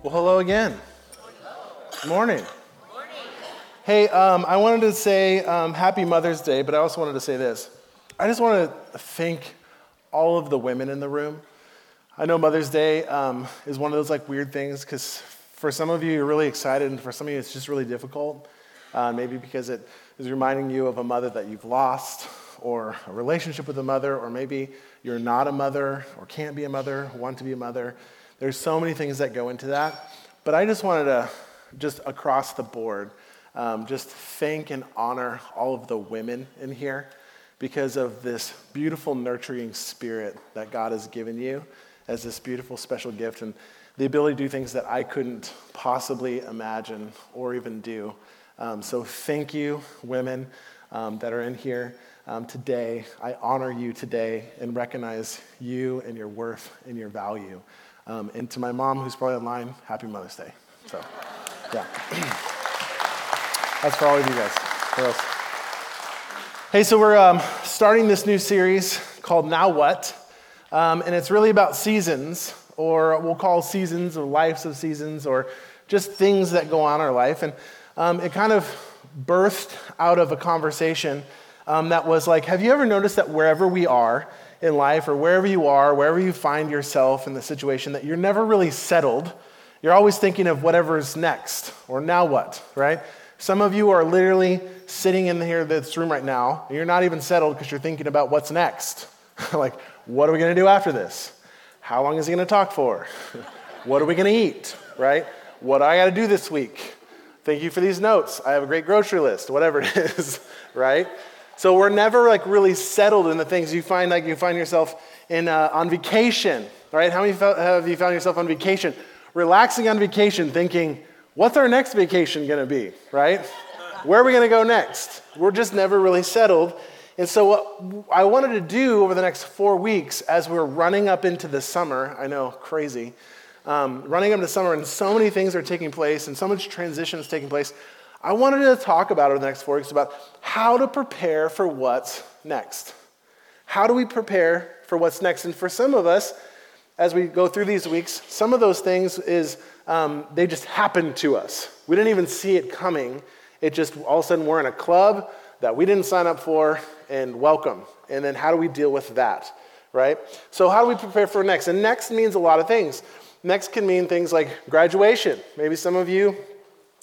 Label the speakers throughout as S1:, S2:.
S1: Well, hello again. Good morning. Hey, um, I wanted to say um, Happy Mother's Day, but I also wanted to say this. I just want to thank all of the women in the room. I know Mother's Day um, is one of those like weird things because for some of you you're really excited, and for some of you it's just really difficult. Uh, maybe because it is reminding you of a mother that you've lost, or a relationship with a mother, or maybe you're not a mother, or can't be a mother, want to be a mother. There's so many things that go into that. But I just wanted to, just across the board, um, just thank and honor all of the women in here because of this beautiful, nurturing spirit that God has given you as this beautiful, special gift and the ability to do things that I couldn't possibly imagine or even do. Um, so, thank you, women um, that are in here um, today. I honor you today and recognize you and your worth and your value. Um, and to my mom, who's probably online, happy Mother's Day. So, yeah. That's for all of you guys. else? Hey, so we're um, starting this new series called Now What? Um, and it's really about seasons, or we'll call seasons, or lives of seasons, or just things that go on in our life. And um, it kind of birthed out of a conversation um, that was like, have you ever noticed that wherever we are, in life or wherever you are, wherever you find yourself in the situation, that you're never really settled. You're always thinking of whatever's next or now what, right? Some of you are literally sitting in here, this room right now, and you're not even settled because you're thinking about what's next. like, what are we going to do after this? How long is he going to talk for? what are we going to eat, right? What do I got to do this week? Thank you for these notes. I have a great grocery list, whatever it is, right? So we're never like really settled in the things you find like you find yourself in uh, on vacation, right? How many have you found yourself on vacation, relaxing on vacation, thinking, what's our next vacation going to be, right? Where are we going to go next? We're just never really settled. And so, what I wanted to do over the next four weeks as we're running up into the summer, I know, crazy, um, running up into summer, and so many things are taking place, and so much transition is taking place. I wanted to talk about over the next four weeks about how to prepare for what's next. How do we prepare for what's next? And for some of us, as we go through these weeks, some of those things is um, they just happened to us. We didn't even see it coming. It just all of a sudden we're in a club that we didn't sign up for, and welcome. And then how do we deal with that, right? So how do we prepare for next? And next means a lot of things. Next can mean things like graduation. Maybe some of you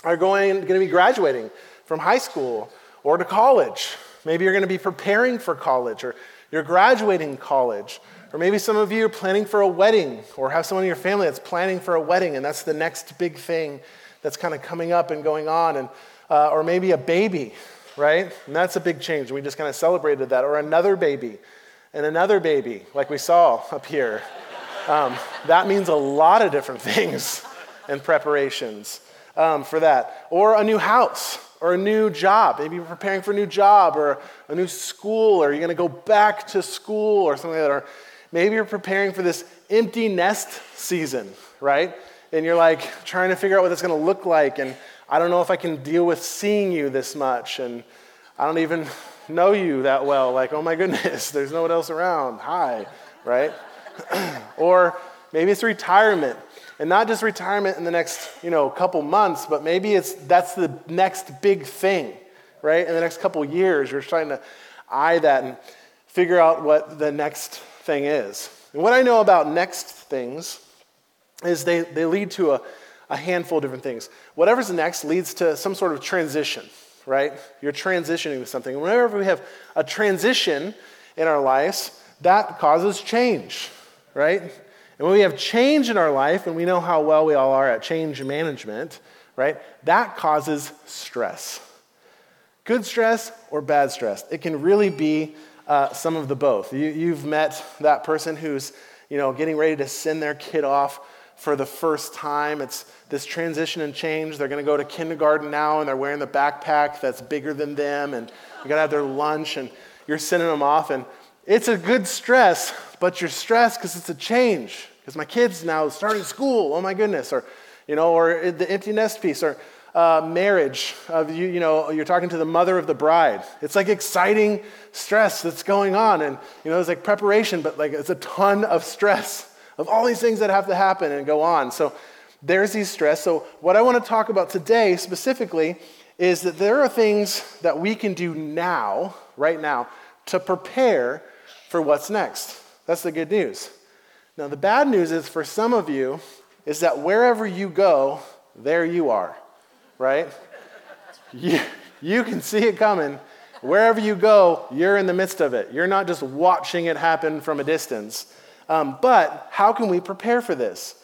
S1: are going, going to be graduating from high school or to college. Maybe you're going to be preparing for college or you're graduating college. Or maybe some of you are planning for a wedding or have someone in your family that's planning for a wedding and that's the next big thing that's kind of coming up and going on. And, uh, or maybe a baby, right? And that's a big change. We just kind of celebrated that. Or another baby and another baby, like we saw up here. Um, that means a lot of different things and preparations um, for that. Or a new house or a new job. Maybe you're preparing for a new job or a new school or you're going to go back to school or something like that. Or maybe you're preparing for this empty nest season, right? And you're like trying to figure out what that's going to look like. And I don't know if I can deal with seeing you this much. And I don't even know you that well. Like, oh my goodness, there's no one else around. Hi, right? or maybe it's retirement and not just retirement in the next you know couple months but maybe it's that's the next big thing right? In the next couple years you're trying to eye that and figure out what the next thing is. And what i know about next things is they, they lead to a, a handful of different things. Whatever's next leads to some sort of transition right? You're transitioning with something. Whenever we have a transition in our lives that causes change right and when we have change in our life, and we know how well we all are at change management, right, that causes stress. Good stress or bad stress. It can really be uh, some of the both. You, have met that person who's, you know, getting ready to send their kid off for the first time. It's this transition and change. They're going to go to kindergarten now, and they're wearing the backpack that's bigger than them, and you got to have their lunch, and you're sending them off, and it's a good stress, but you're stressed because it's a change. Because my kids now starting school, oh my goodness, or you know, or the empty nest piece, or uh, marriage of you, you know, you're talking to the mother of the bride. It's like exciting stress that's going on, and you know, it's like preparation, but like it's a ton of stress of all these things that have to happen and go on. So there's these stress. So, what I want to talk about today specifically is that there are things that we can do now, right now, to prepare for what's next. That's the good news. Now, the bad news is for some of you, is that wherever you go, there you are, right? you, you can see it coming. Wherever you go, you're in the midst of it. You're not just watching it happen from a distance. Um, but how can we prepare for this?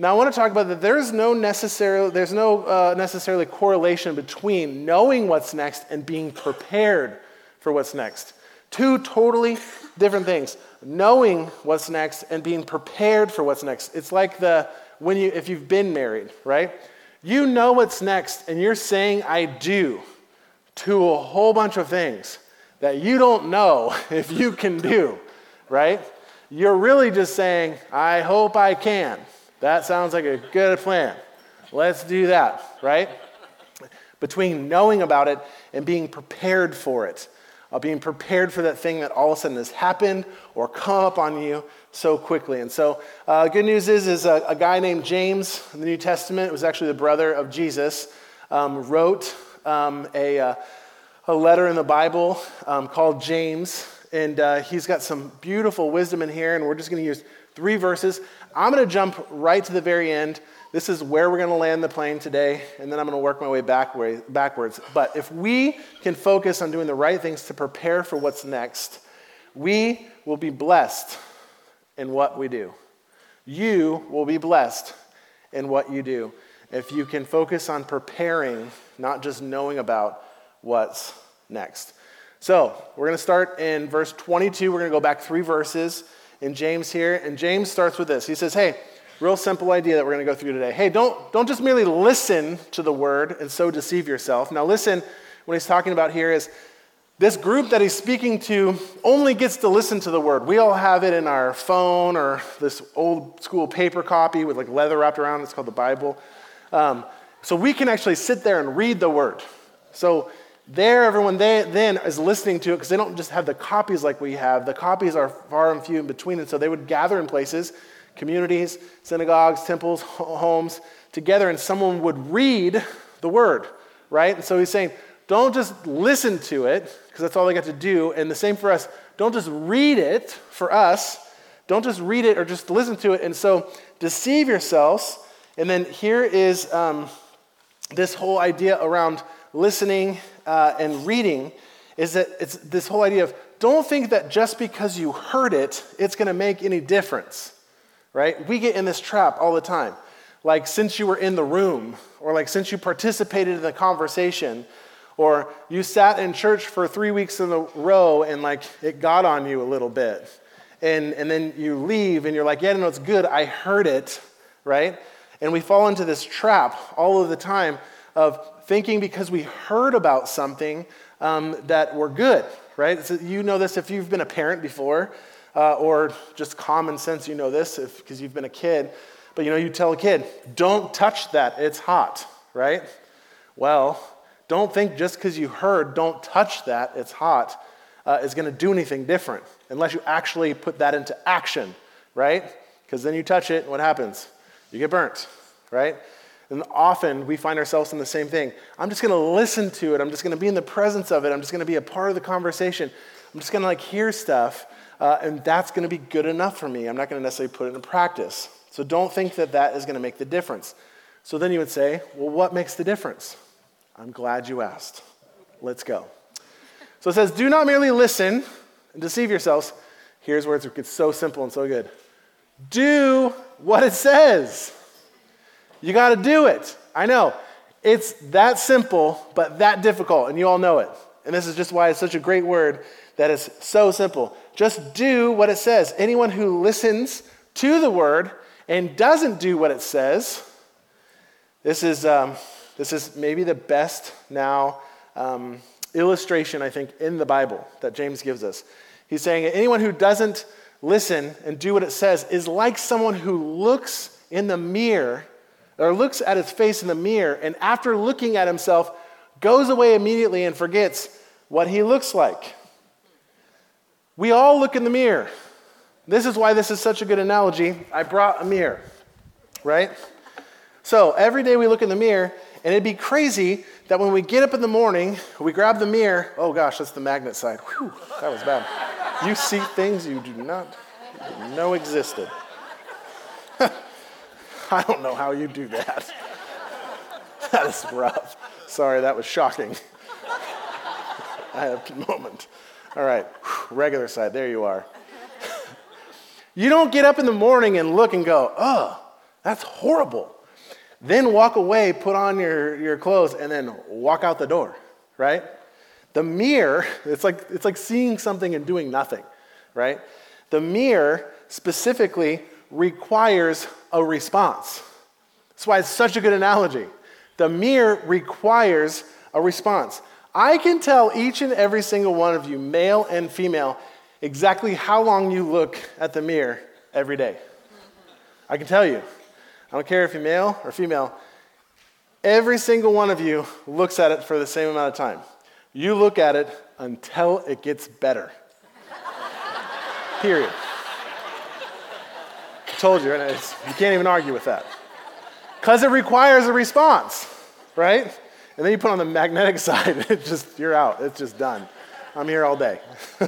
S1: Now, I want to talk about that there's no necessarily, there's no uh, necessarily correlation between knowing what's next and being prepared for what's next. Two totally different things. Knowing what's next and being prepared for what's next. It's like the when you if you've been married, right? You know what's next and you're saying I do to a whole bunch of things that you don't know if you can do, right? You're really just saying, I hope I can. That sounds like a good plan. Let's do that, right? Between knowing about it and being prepared for it, uh, being prepared for that thing that all of a sudden has happened or come up on you so quickly. And so, uh, good news is, is a, a, guy named James in the New Testament, was actually the brother of Jesus, um, wrote um, a, uh, a letter in the Bible um, called James. And uh, he's got some beautiful wisdom in here, and we're just going to use three verses. I'm going to jump right to the very end. This is where we're going to land the plane today, and then I'm going to work my way backwards. But if we can focus on doing the right things to prepare for what's next, we will be blessed in what we do. You will be blessed in what you do if you can focus on preparing, not just knowing about what's next. So, we're going to start in verse 22. We're going to go back three verses in James here. And James starts with this. He says, Hey, real simple idea that we're going to go through today. Hey, don't, don't just merely listen to the word and so deceive yourself. Now, listen, what he's talking about here is this group that he's speaking to only gets to listen to the word. We all have it in our phone or this old school paper copy with like leather wrapped around. It's called the Bible. Um, so we can actually sit there and read the word. So there, everyone they, then is listening to it because they don't just have the copies like we have. The copies are far and few in between. And so they would gather in places, communities, synagogues, temples, homes, together, and someone would read the word, right? And so he's saying, don't just listen to it, because that's all they got to do. And the same for us. Don't just read it for us. Don't just read it or just listen to it. And so deceive yourselves. And then here is um, this whole idea around listening uh, and reading is that it's this whole idea of don't think that just because you heard it, it's going to make any difference, right? We get in this trap all the time. Like, since you were in the room, or like, since you participated in the conversation, or you sat in church for three weeks in a row and like it got on you a little bit. And, and then you leave and you're like, yeah, no, it's good. I heard it, right? And we fall into this trap all of the time of thinking because we heard about something um, that we're good, right? So you know this if you've been a parent before, uh, or just common sense, you know this because you've been a kid. But you know, you tell a kid, don't touch that, it's hot, right? Well, don't think just because you heard, don't touch that, it's hot, uh, is going to do anything different unless you actually put that into action, right? Because then you touch it, what happens? You get burnt, right? And often we find ourselves in the same thing. I'm just going to listen to it. I'm just going to be in the presence of it. I'm just going to be a part of the conversation. I'm just going to like hear stuff, uh, and that's going to be good enough for me. I'm not going to necessarily put it into practice. So don't think that that is going to make the difference. So then you would say, well, what makes the difference? I'm glad you asked. Let's go. So it says, Do not merely listen and deceive yourselves. Here's where it gets so simple and so good. Do what it says. You got to do it. I know. It's that simple, but that difficult, and you all know it. And this is just why it's such a great word that is so simple. Just do what it says. Anyone who listens to the word and doesn't do what it says, this is. Um, this is maybe the best now um, illustration, I think, in the Bible that James gives us. He's saying anyone who doesn't listen and do what it says is like someone who looks in the mirror or looks at his face in the mirror and after looking at himself goes away immediately and forgets what he looks like. We all look in the mirror. This is why this is such a good analogy. I brought a mirror, right? So every day we look in the mirror, and it'd be crazy that when we get up in the morning, we grab the mirror. Oh gosh, that's the magnet side. Whew, that was bad. You see things you do not know existed. I don't know how you do that. That is rough. Sorry, that was shocking. I had a moment. All right, regular side, there you are. you don't get up in the morning and look and go, oh, that's horrible. Then walk away, put on your, your clothes, and then walk out the door, right? The mirror, it's like, it's like seeing something and doing nothing, right? The mirror specifically requires a response. That's why it's such a good analogy. The mirror requires a response. I can tell each and every single one of you, male and female, exactly how long you look at the mirror every day. I can tell you. I don't care if you're male or female. Every single one of you looks at it for the same amount of time. You look at it until it gets better. Period. Told you, right? you can't even argue with that. Because it requires a response, right? And then you put on the magnetic side, it just, you're out. It's just done. I'm here all day.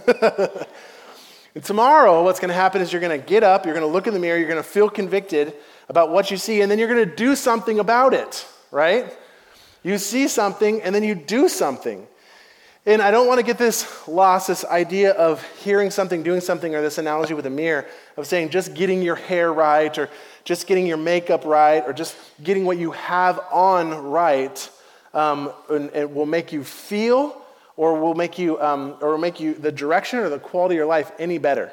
S1: and tomorrow, what's going to happen is you're going to get up, you're going to look in the mirror, you're going to feel convicted about what you see, and then you're going to do something about it, right? You see something, and then you do something. And I don't want to get this lost, this idea of hearing something, doing something, or this analogy with a mirror of saying just getting your hair right, or just getting your makeup right, or just getting what you have on right, um, and, will make you feel, or will make you, um, or will make you the direction or the quality of your life any better.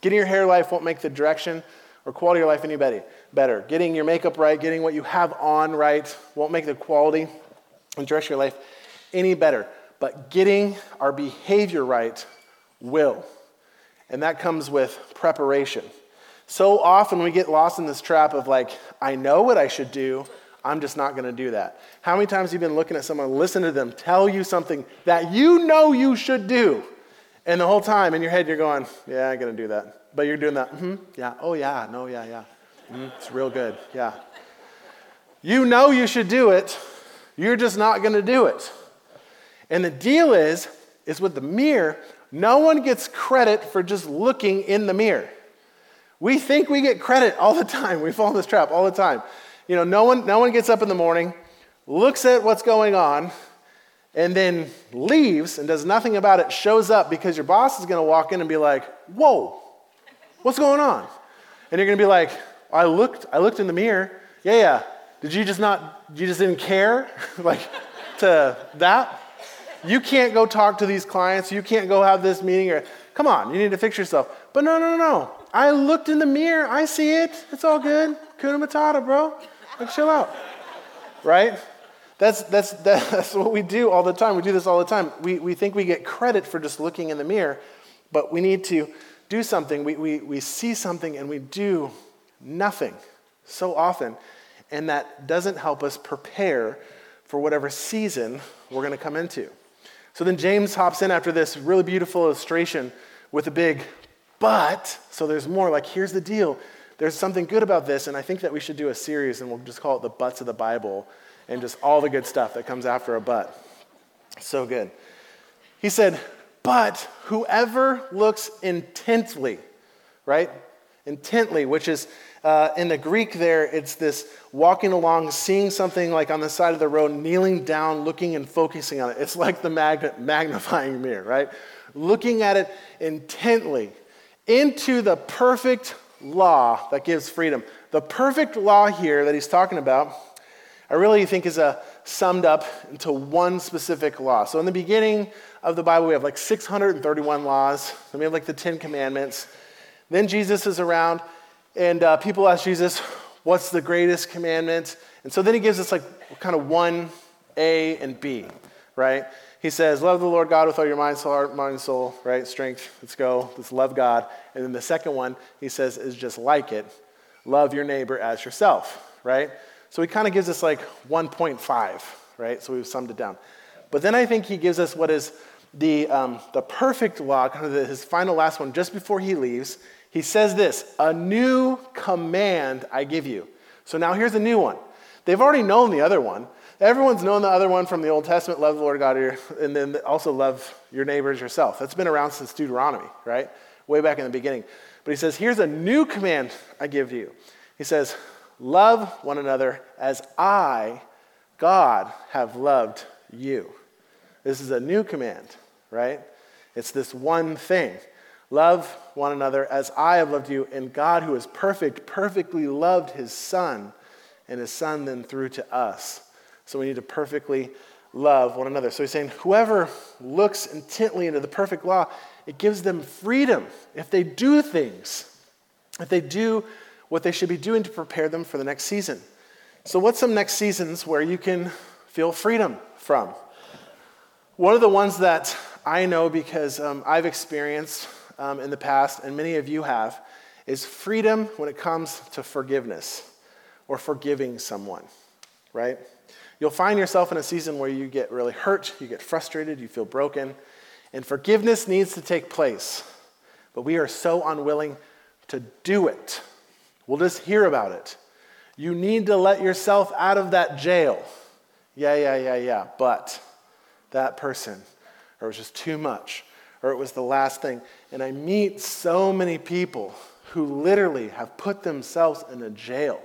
S1: Getting your hair life won't make the direction or quality of your life any better. Better. Getting your makeup right, getting what you have on right, won't make the quality and direction of your life any better but getting our behavior right will. And that comes with preparation. So often we get lost in this trap of like, I know what I should do, I'm just not going to do that. How many times have you been looking at someone, listen to them, tell you something that you know you should do? And the whole time in your head, you're going, yeah, I'm going to do that. But you're doing that, mm-hmm, yeah, oh yeah, no, yeah, yeah. Mm, it's real good, yeah. You know you should do it, you're just not going to do it. And the deal is, is with the mirror, no one gets credit for just looking in the mirror. We think we get credit all the time. We fall in this trap all the time. You know, no one, no one gets up in the morning, looks at what's going on, and then leaves and does nothing about it, shows up because your boss is going to walk in and be like, whoa, what's going on? And you're going to be like, I looked, I looked in the mirror. Yeah, yeah. Did you just not, you just didn't care? like, to that? You can't go talk to these clients. You can't go have this meeting. Or, come on, you need to fix yourself. But no, no, no, no. I looked in the mirror. I see it. It's all good. Kuna Matata, bro. Like, chill out. Right? That's, that's, that's what we do all the time. We do this all the time. We, we think we get credit for just looking in the mirror, but we need to do something. We, we, we see something and we do nothing so often. And that doesn't help us prepare for whatever season we're going to come into. So then James hops in after this really beautiful illustration with a big but. So there's more like, here's the deal. There's something good about this, and I think that we should do a series and we'll just call it the butts of the Bible and just all the good stuff that comes after a but. So good. He said, but whoever looks intently, right? Intently, which is uh, in the Greek there, it's this walking along, seeing something like on the side of the road, kneeling down, looking and focusing on it. It's like the mag- magnifying mirror, right? Looking at it intently into the perfect law that gives freedom. The perfect law here that he's talking about, I really think is a, summed up into one specific law. So in the beginning of the Bible, we have like 631 laws. Then we have like the Ten Commandments. Then Jesus is around and uh, people ask Jesus, what's the greatest commandment? And so then he gives us like kind of one A and B, right? He says, love the Lord God with all your mind, soul, heart, mind, soul, right? Strength. Let's go. Let's love God. And then the second one, he says, is just like it. Love your neighbor as yourself, right? So he kind of gives us like 1.5, right? So we've summed it down. But then I think he gives us what is the, um, the perfect law, kind of the, his final last one, just before he leaves. He says this A new command I give you. So now here's a new one. They've already known the other one. Everyone's known the other one from the Old Testament love the Lord God, and then also love your neighbors yourself. That's been around since Deuteronomy, right? Way back in the beginning. But he says, Here's a new command I give you. He says, Love one another as I, God, have loved you. This is a new command, right? It's this one thing. Love one another as I have loved you, and God, who is perfect, perfectly loved his Son, and his Son then through to us. So we need to perfectly love one another. So he's saying, whoever looks intently into the perfect law, it gives them freedom if they do things, if they do what they should be doing to prepare them for the next season. So, what's some next seasons where you can feel freedom from? One of the ones that I know because um, I've experienced um, in the past, and many of you have, is freedom when it comes to forgiveness or forgiving someone, right? You'll find yourself in a season where you get really hurt, you get frustrated, you feel broken, and forgiveness needs to take place. But we are so unwilling to do it. We'll just hear about it. You need to let yourself out of that jail. Yeah, yeah, yeah, yeah. But that person, or it was just too much, or it was the last thing. And I meet so many people who literally have put themselves in a jail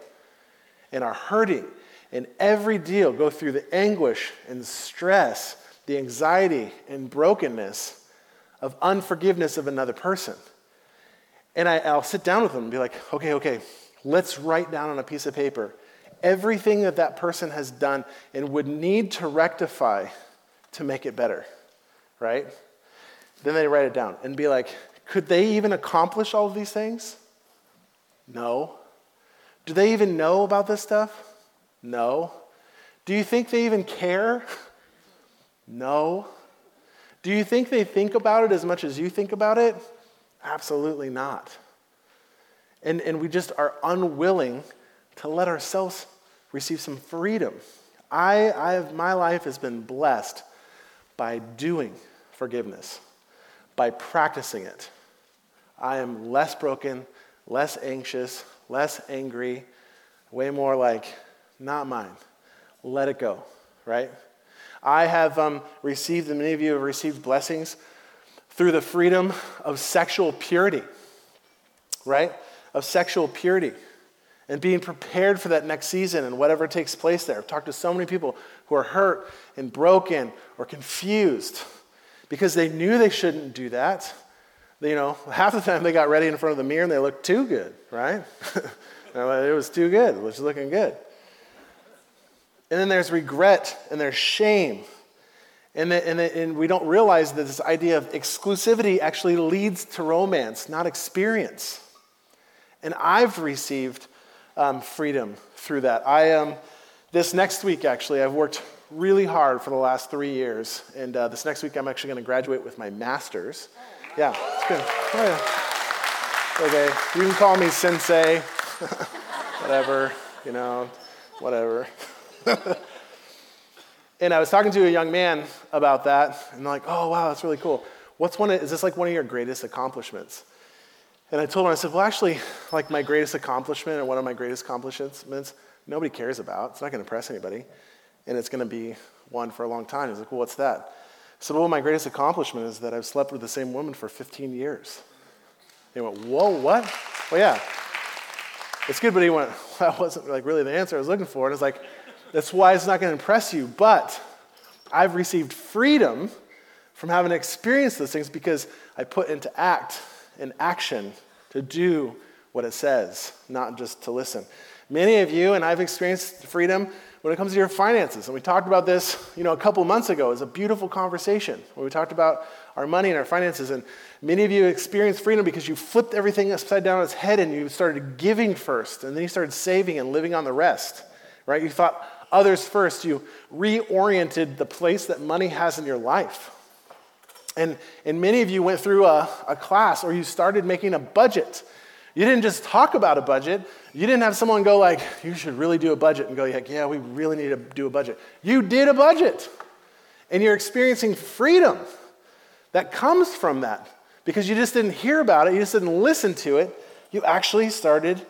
S1: and are hurting and every deal, go through the anguish and stress, the anxiety and brokenness of unforgiveness of another person. And I, I'll sit down with them and be like, okay, okay, let's write down on a piece of paper everything that that person has done and would need to rectify to make it better, right? Then they write it down and be like, could they even accomplish all of these things? No. Do they even know about this stuff? No. Do you think they even care? No. Do you think they think about it as much as you think about it? Absolutely not. And, and we just are unwilling to let ourselves receive some freedom. I, I have, my life has been blessed by doing forgiveness, by practicing it. I am less broken, less anxious, less angry, way more like, not mine. Let it go, right? I have um, received, and many of you have received blessings through the freedom of sexual purity, right? Of sexual purity and being prepared for that next season and whatever takes place there. I've talked to so many people who are hurt and broken or confused because they knew they shouldn't do that. You know, half the time they got ready in front of the mirror and they looked too good, right? it was too good, it was looking good. And then there's regret and there's shame. And, the, and, the, and we don't realize that this idea of exclusivity actually leads to romance, not experience. And I've received um, freedom through that. I um, this next week actually, I've worked really hard for the last three years, and uh, this next week I'm actually going to graduate with my master's. Yeah, it's been. Oh yeah. Okay, you can call me sensei, whatever, you know, whatever. and I was talking to a young man about that, and like, oh, wow, that's really cool. What's one of, is this like one of your greatest accomplishments? And I told him, I said, well, actually, like my greatest accomplishment or one of my greatest accomplishments, nobody cares about. It's not going to impress anybody. And it's going to be one for a long time. He's like, well, what's that? I said, well, my greatest accomplishment is that I've slept with the same woman for 15 years. He went, whoa, what? Well, yeah. It's good, but he went, that wasn't like really the answer I was looking for. And it's like, that's why it's not going to impress you. But I've received freedom from having experienced those things because I put into act and action to do what it says, not just to listen. Many of you, and I've experienced freedom when it comes to your finances. And we talked about this, you know, a couple months ago. It was a beautiful conversation where we talked about our money and our finances. And many of you experienced freedom because you flipped everything upside down on its head and you started giving first, and then you started saving and living on the rest, right? You thought, others first. You reoriented the place that money has in your life. And, and many of you went through a, a class or you started making a budget. You didn't just talk about a budget. You didn't have someone go like, you should really do a budget and go, like, yeah, we really need to do a budget. You did a budget. And you're experiencing freedom that comes from that because you just didn't hear about it, you just didn't listen to it. You actually started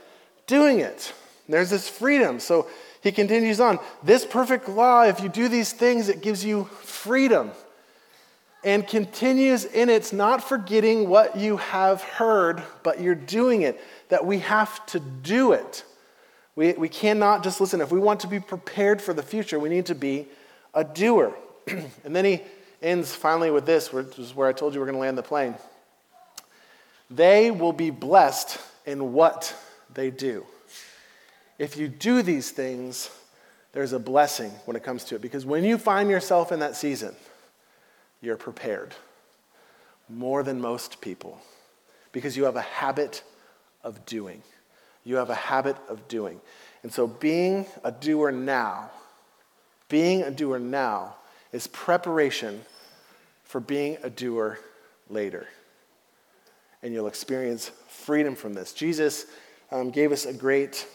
S1: doing it. There's this freedom. So He continues on This perfect law, if you do these things, it gives you freedom. And continues in it's not forgetting what you have heard, but you're doing it, that we have to do it. We, we cannot just listen. If we want to be prepared for the future, we need to be a doer. and then he ends finally with this, which is where I told you we're going to land the plane. They will be blessed in what they do. If you do these things, there's a blessing when it comes to it. Because when you find yourself in that season, you're prepared more than most people because you have a habit of doing. You have a habit of doing. And so being a doer now, being a doer now is preparation for being a doer later. And you'll experience freedom from this. Jesus um, gave us a great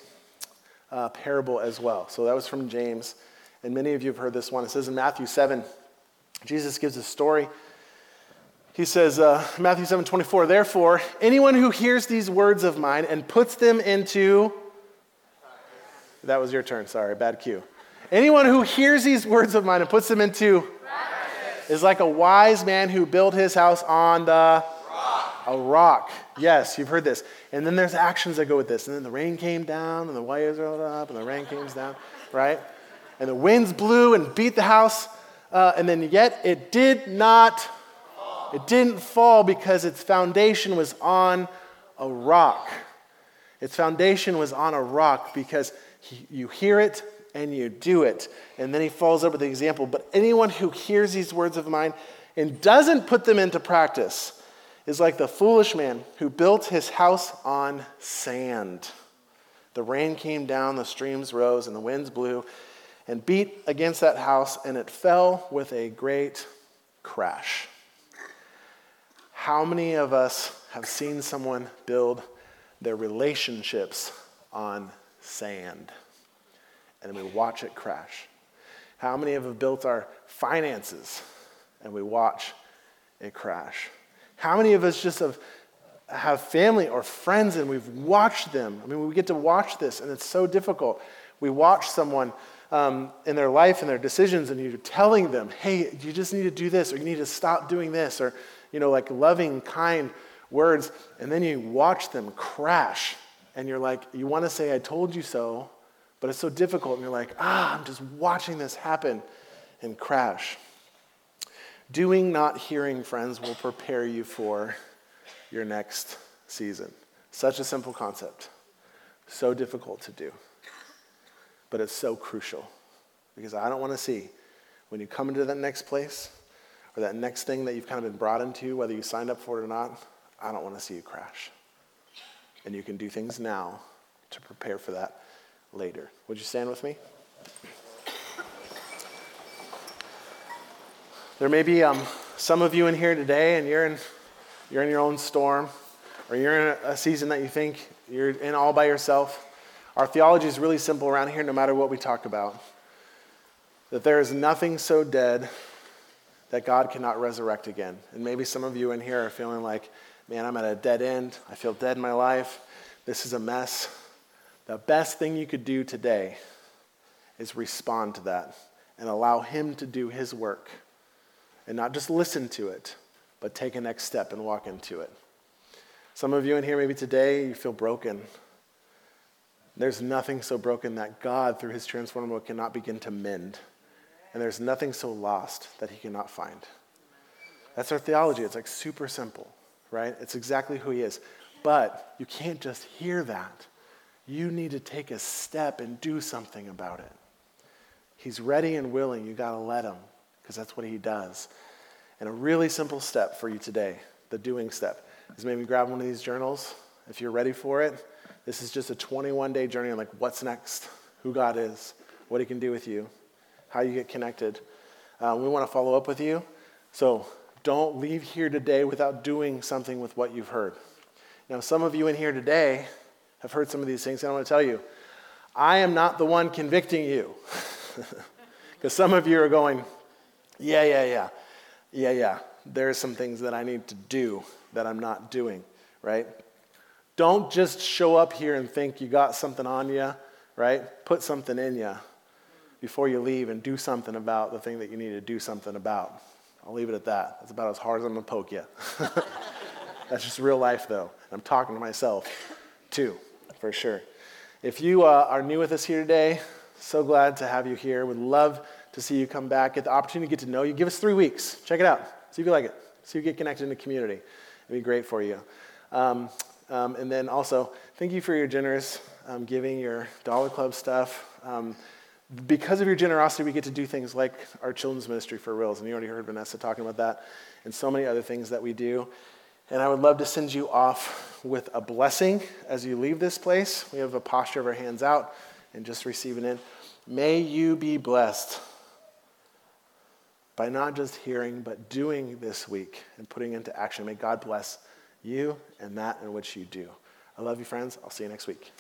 S1: uh, parable as well. So that was from James. And many of you have heard this one. It says in Matthew 7, Jesus gives a story. He says, uh, Matthew 7 24, therefore, anyone who hears these words of mine and puts them into. That was your turn, sorry, bad cue. Anyone who hears these words of mine and puts them into. Practice. Is like a wise man who built his house on the. Rock. A rock. Yes, you've heard this. And then there's actions that go with this. And then the rain came down, and the wires rolled up, and the rain came down, right? And the winds blew and beat the house uh, and then yet it did not, it didn't fall because its foundation was on a rock. Its foundation was on a rock because he, you hear it and you do it. And then he follows up with the example. But anyone who hears these words of mine and doesn't put them into practice is like the foolish man who built his house on sand. The rain came down, the streams rose, and the winds blew and beat against that house, and it fell with a great crash. How many of us have seen someone build their relationships on sand and we watch it crash? How many of us have built our finances and we watch it crash? How many of us just have, have family or friends and we've watched them? I mean, we get to watch this and it's so difficult. We watch someone um, in their life and their decisions, and you're telling them, hey, you just need to do this, or you need to stop doing this, or, you know, like loving, kind words, and then you watch them crash, and you're like, you want to say, I told you so, but it's so difficult, and you're like, ah, I'm just watching this happen and crash. Doing, not hearing, friends, will prepare you for your next season. Such a simple concept, so difficult to do but it's so crucial because I don't want to see when you come into that next place or that next thing that you've kind of been brought into, whether you signed up for it or not, I don't want to see you crash. And you can do things now to prepare for that later. Would you stand with me? There may be um, some of you in here today, and you're in, you're in your own storm, or you're in a, season that you think you're in all by yourself. Our theology is really simple around here, no matter what we talk about that there is nothing so dead that God cannot resurrect again. And maybe some of you in here are feeling like, man, I'm at a dead end. I feel dead in my life. This is a mess. The best thing you could do today is respond to that and allow Him to do His work and not just listen to it, but take a next step and walk into it. Some of you in here, maybe today, you feel broken. There's nothing so broken that God, through his transformable, cannot begin to mend. And there's nothing so lost that he cannot find. That's our theology. It's like super simple, right? It's exactly who he is. But you can't just hear that. You need to take a step and do something about it. He's ready and willing. You got to let him because that's what he does. And a really simple step for you today, the doing step, is maybe grab one of these journals if you're ready for it this is just a 21 day journey on like what's next, who God is, what He can do with you, how you get connected. Uh, we want to follow up with you. So don't leave here today without doing something with what you've heard. Now, some of you in here today have heard some of these things, and I want to tell you, I am not the one convicting you. Because some of you are going, yeah, yeah, yeah, yeah, yeah. There are some things that I need to do that I'm not doing, right? Don't just show up here and think you got something on you right? Put something in you before you leave and do something about the thing that you need to do something about. I'll leave it at that. That's about as hard as I'm going to poke you. That's just real life, though. I'm talking to myself, too, for sure. If you uh, are new with us here today, so glad to have you here. Would love to see you come back, get the opportunity to get to know you. Give us three weeks. Check it out. See if you like it. See if you get connected in the community. It'd be great for you. Um, um, and then also, thank you for your generous um, giving, your Dollar Club stuff. Um, because of your generosity, we get to do things like our children's ministry for Reals. And you already heard Vanessa talking about that, and so many other things that we do. And I would love to send you off with a blessing as you leave this place. We have a posture of our hands out and just receiving it. In. May you be blessed by not just hearing, but doing this week and putting into action. May God bless you and that in which you do. I love you, friends. I'll see you next week.